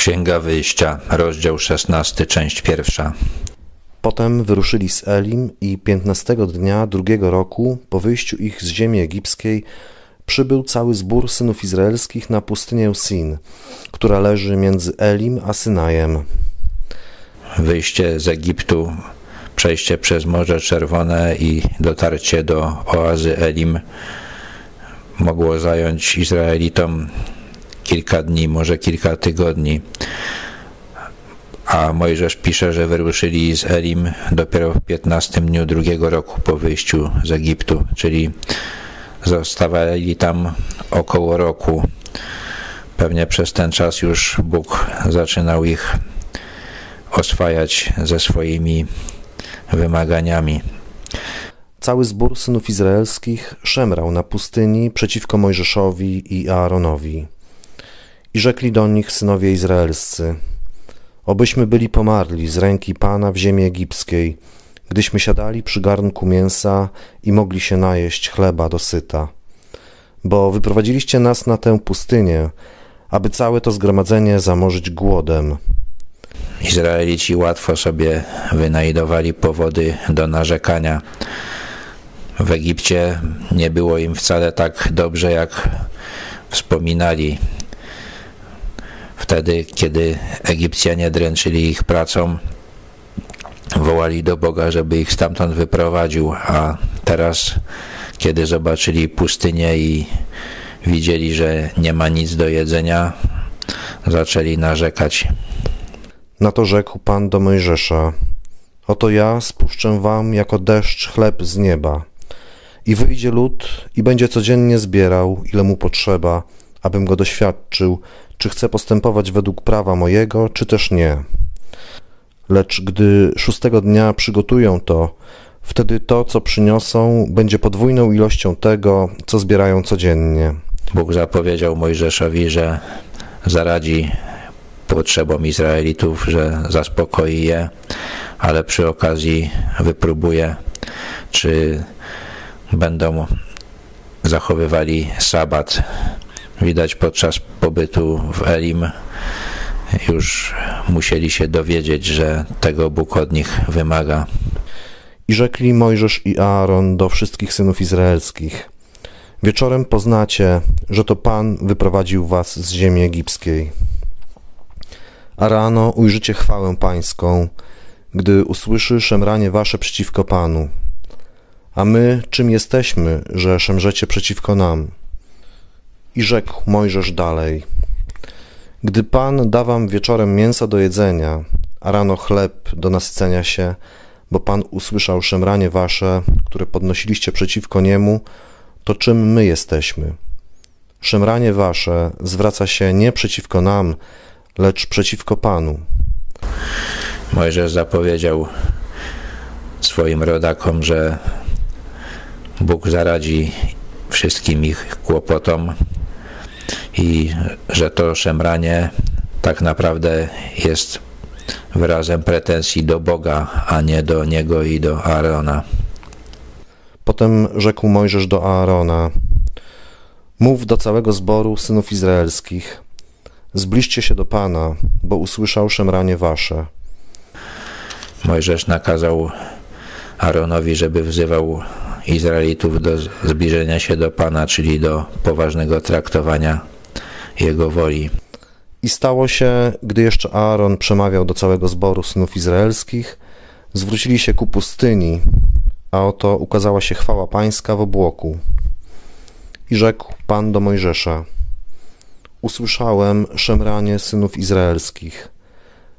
Księga Wyjścia, rozdział 16, część pierwsza. Potem wyruszyli z Elim i piętnastego dnia drugiego roku po wyjściu ich z ziemi egipskiej przybył cały zbór synów izraelskich na pustynię Sin, która leży między Elim a Synajem. Wyjście z Egiptu, przejście przez Morze Czerwone i dotarcie do oazy Elim mogło zająć Izraelitom kilka dni, może kilka tygodni. A Mojżesz pisze, że wyruszyli z Elim dopiero w 15 dniu drugiego roku po wyjściu z Egiptu, czyli zostawali tam około roku. Pewnie przez ten czas już Bóg zaczynał ich oswajać ze swoimi wymaganiami. Cały zbór synów izraelskich szemrał na pustyni przeciwko Mojżeszowi i Aaronowi. I rzekli do nich synowie izraelscy: Obyśmy byli pomarli z ręki Pana w ziemi egipskiej, gdyśmy siadali przy garnku mięsa i mogli się najeść chleba dosyta. Bo wyprowadziliście nas na tę pustynię, aby całe to zgromadzenie zamorzyć głodem. Izraelici łatwo sobie wynajdowali powody do narzekania. W Egipcie nie było im wcale tak dobrze, jak wspominali. Wtedy, kiedy Egipcjanie dręczyli ich pracą, wołali do Boga, żeby ich stamtąd wyprowadził, a teraz, kiedy zobaczyli pustynię i widzieli, że nie ma nic do jedzenia, zaczęli narzekać. Na to rzekł Pan do Mojżesza: Oto ja spuszczę wam jako deszcz chleb z nieba. I wyjdzie lud i będzie codziennie zbierał, ile mu potrzeba, abym go doświadczył, czy chce postępować według prawa mojego, czy też nie. Lecz gdy szóstego dnia przygotują to, wtedy to, co przyniosą, będzie podwójną ilością tego, co zbierają codziennie. Bóg zapowiedział Mojżeszowi, że zaradzi potrzebom Izraelitów, że zaspokoi je, ale przy okazji wypróbuje, czy będą zachowywali sabat. Widać podczas pobytu w Elim już musieli się dowiedzieć, że tego Bóg od nich wymaga. I rzekli Mojżesz i Aaron do wszystkich synów izraelskich: Wieczorem poznacie, że to Pan wyprowadził was z ziemi egipskiej. A rano ujrzycie chwałę Pańską, gdy usłyszy szemranie wasze przeciwko Panu. A my czym jesteśmy, że szemrzecie przeciwko nam? I rzekł Mojżesz dalej: Gdy Pan da wam wieczorem mięsa do jedzenia, a rano chleb do nasycenia się, bo Pan usłyszał szemranie wasze, które podnosiliście przeciwko niemu, to czym my jesteśmy? Szemranie wasze zwraca się nie przeciwko nam, lecz przeciwko Panu. Mojżesz zapowiedział swoim rodakom, że Bóg zaradzi wszystkim ich kłopotom i że to szemranie tak naprawdę jest wyrazem pretensji do Boga, a nie do niego i do Aarona. Potem rzekł Mojżesz do Aarona: Mów do całego zboru synów izraelskich: Zbliżcie się do Pana, bo usłyszał szemranie wasze. Mojżesz nakazał Aaronowi, żeby wzywał Izraelitów do zbliżenia się do Pana, czyli do poważnego traktowania Jego woli. I stało się, gdy jeszcze Aaron przemawiał do całego zboru synów izraelskich, zwrócili się ku pustyni, a oto ukazała się chwała pańska w obłoku. I rzekł Pan do Mojżesza: Usłyszałem szemranie synów izraelskich.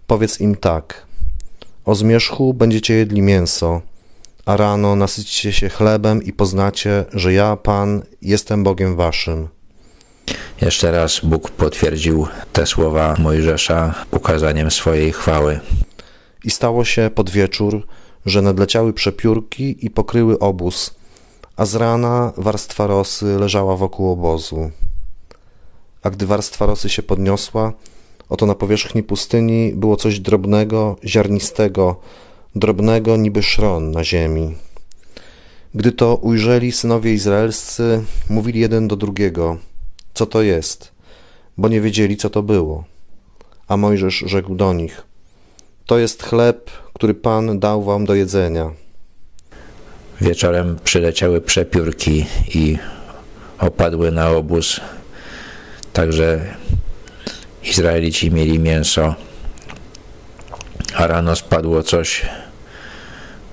Powiedz im tak: O zmierzchu będziecie jedli mięso, a rano nasycicie się chlebem i poznacie, że ja, Pan, jestem Bogiem waszym. Jeszcze raz Bóg potwierdził te słowa Mojżesza ukazaniem swojej chwały. I stało się pod wieczór, że nadleciały przepiórki i pokryły obóz, a z rana warstwa rosy leżała wokół obozu. A gdy warstwa rosy się podniosła, oto na powierzchni pustyni było coś drobnego, ziarnistego, drobnego niby szron na ziemi. Gdy to ujrzeli synowie izraelscy, mówili jeden do drugiego – co to jest, bo nie wiedzieli, co to było. A Mojżesz rzekł do nich: To jest chleb, który Pan dał wam do jedzenia. Wieczorem przyleciały przepiórki i opadły na obóz. Także Izraelici mieli mięso, a rano spadło coś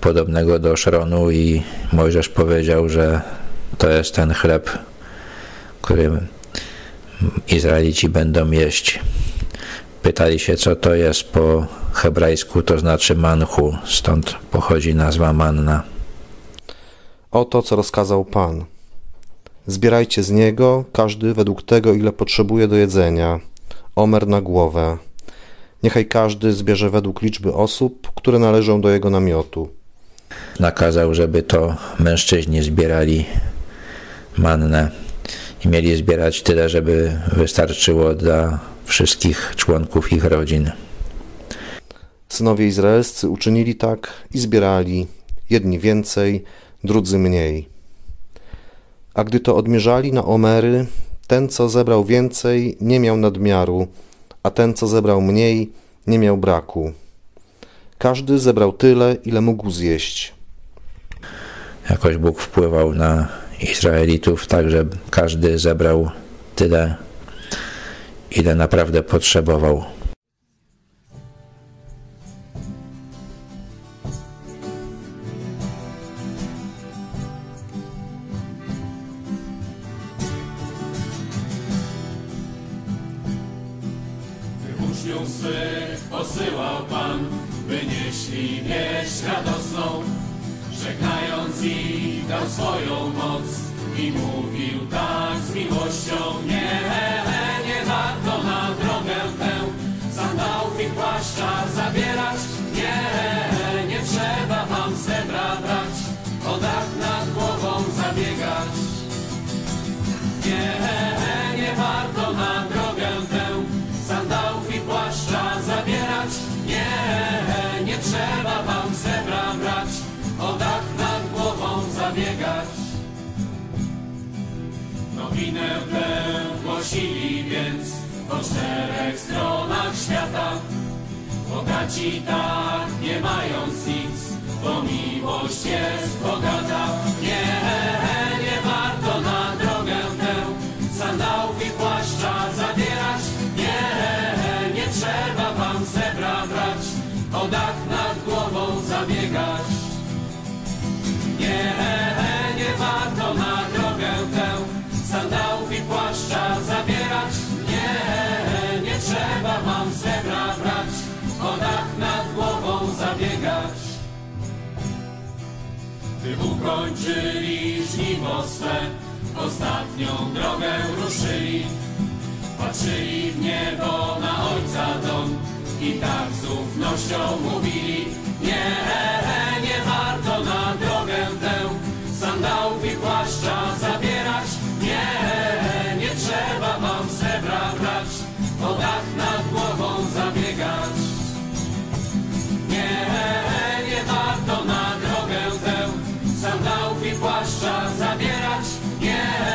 podobnego do szronu i Mojżesz powiedział, że to jest ten chleb, który Izraelici będą jeść. Pytali się, co to jest po hebrajsku, to znaczy manchu, stąd pochodzi nazwa manna. Oto, co rozkazał Pan. Zbierajcie z niego, każdy według tego, ile potrzebuje do jedzenia, omer na głowę. Niechaj każdy zbierze według liczby osób, które należą do jego namiotu. Nakazał, żeby to mężczyźni zbierali mannę i mieli zbierać tyle, żeby wystarczyło dla wszystkich członków ich rodzin. Synowie izraelscy uczynili tak i zbierali, jedni więcej, drudzy mniej. A gdy to odmierzali na omery, ten, co zebrał więcej, nie miał nadmiaru, a ten, co zebrał mniej, nie miał braku. Każdy zebrał tyle, ile mógł zjeść. Jakoś Bóg wpływał na Izraelitów tak, że każdy zebrał tyle, ile naprawdę potrzebował. Uczniów swych posyłał Pan, by nieśli wieść radosną, dał swoją moc i mówił Nowinę tę głosili więc po czterech stronach świata. Bogaci tak, nie mając nic, bo miłość jest bogata. Nie, nie warto na drogę tę sandałów i płaszcza zabierać. Nie, nie trzeba wam srebra brać, o dach nad głową zabiegać. Nie Gdy ukończyli żniwo swe, ostatnią drogę ruszyli. Patrzyli w niebo na Ojca dom i tak z ufnością mówili, nie, Yeah.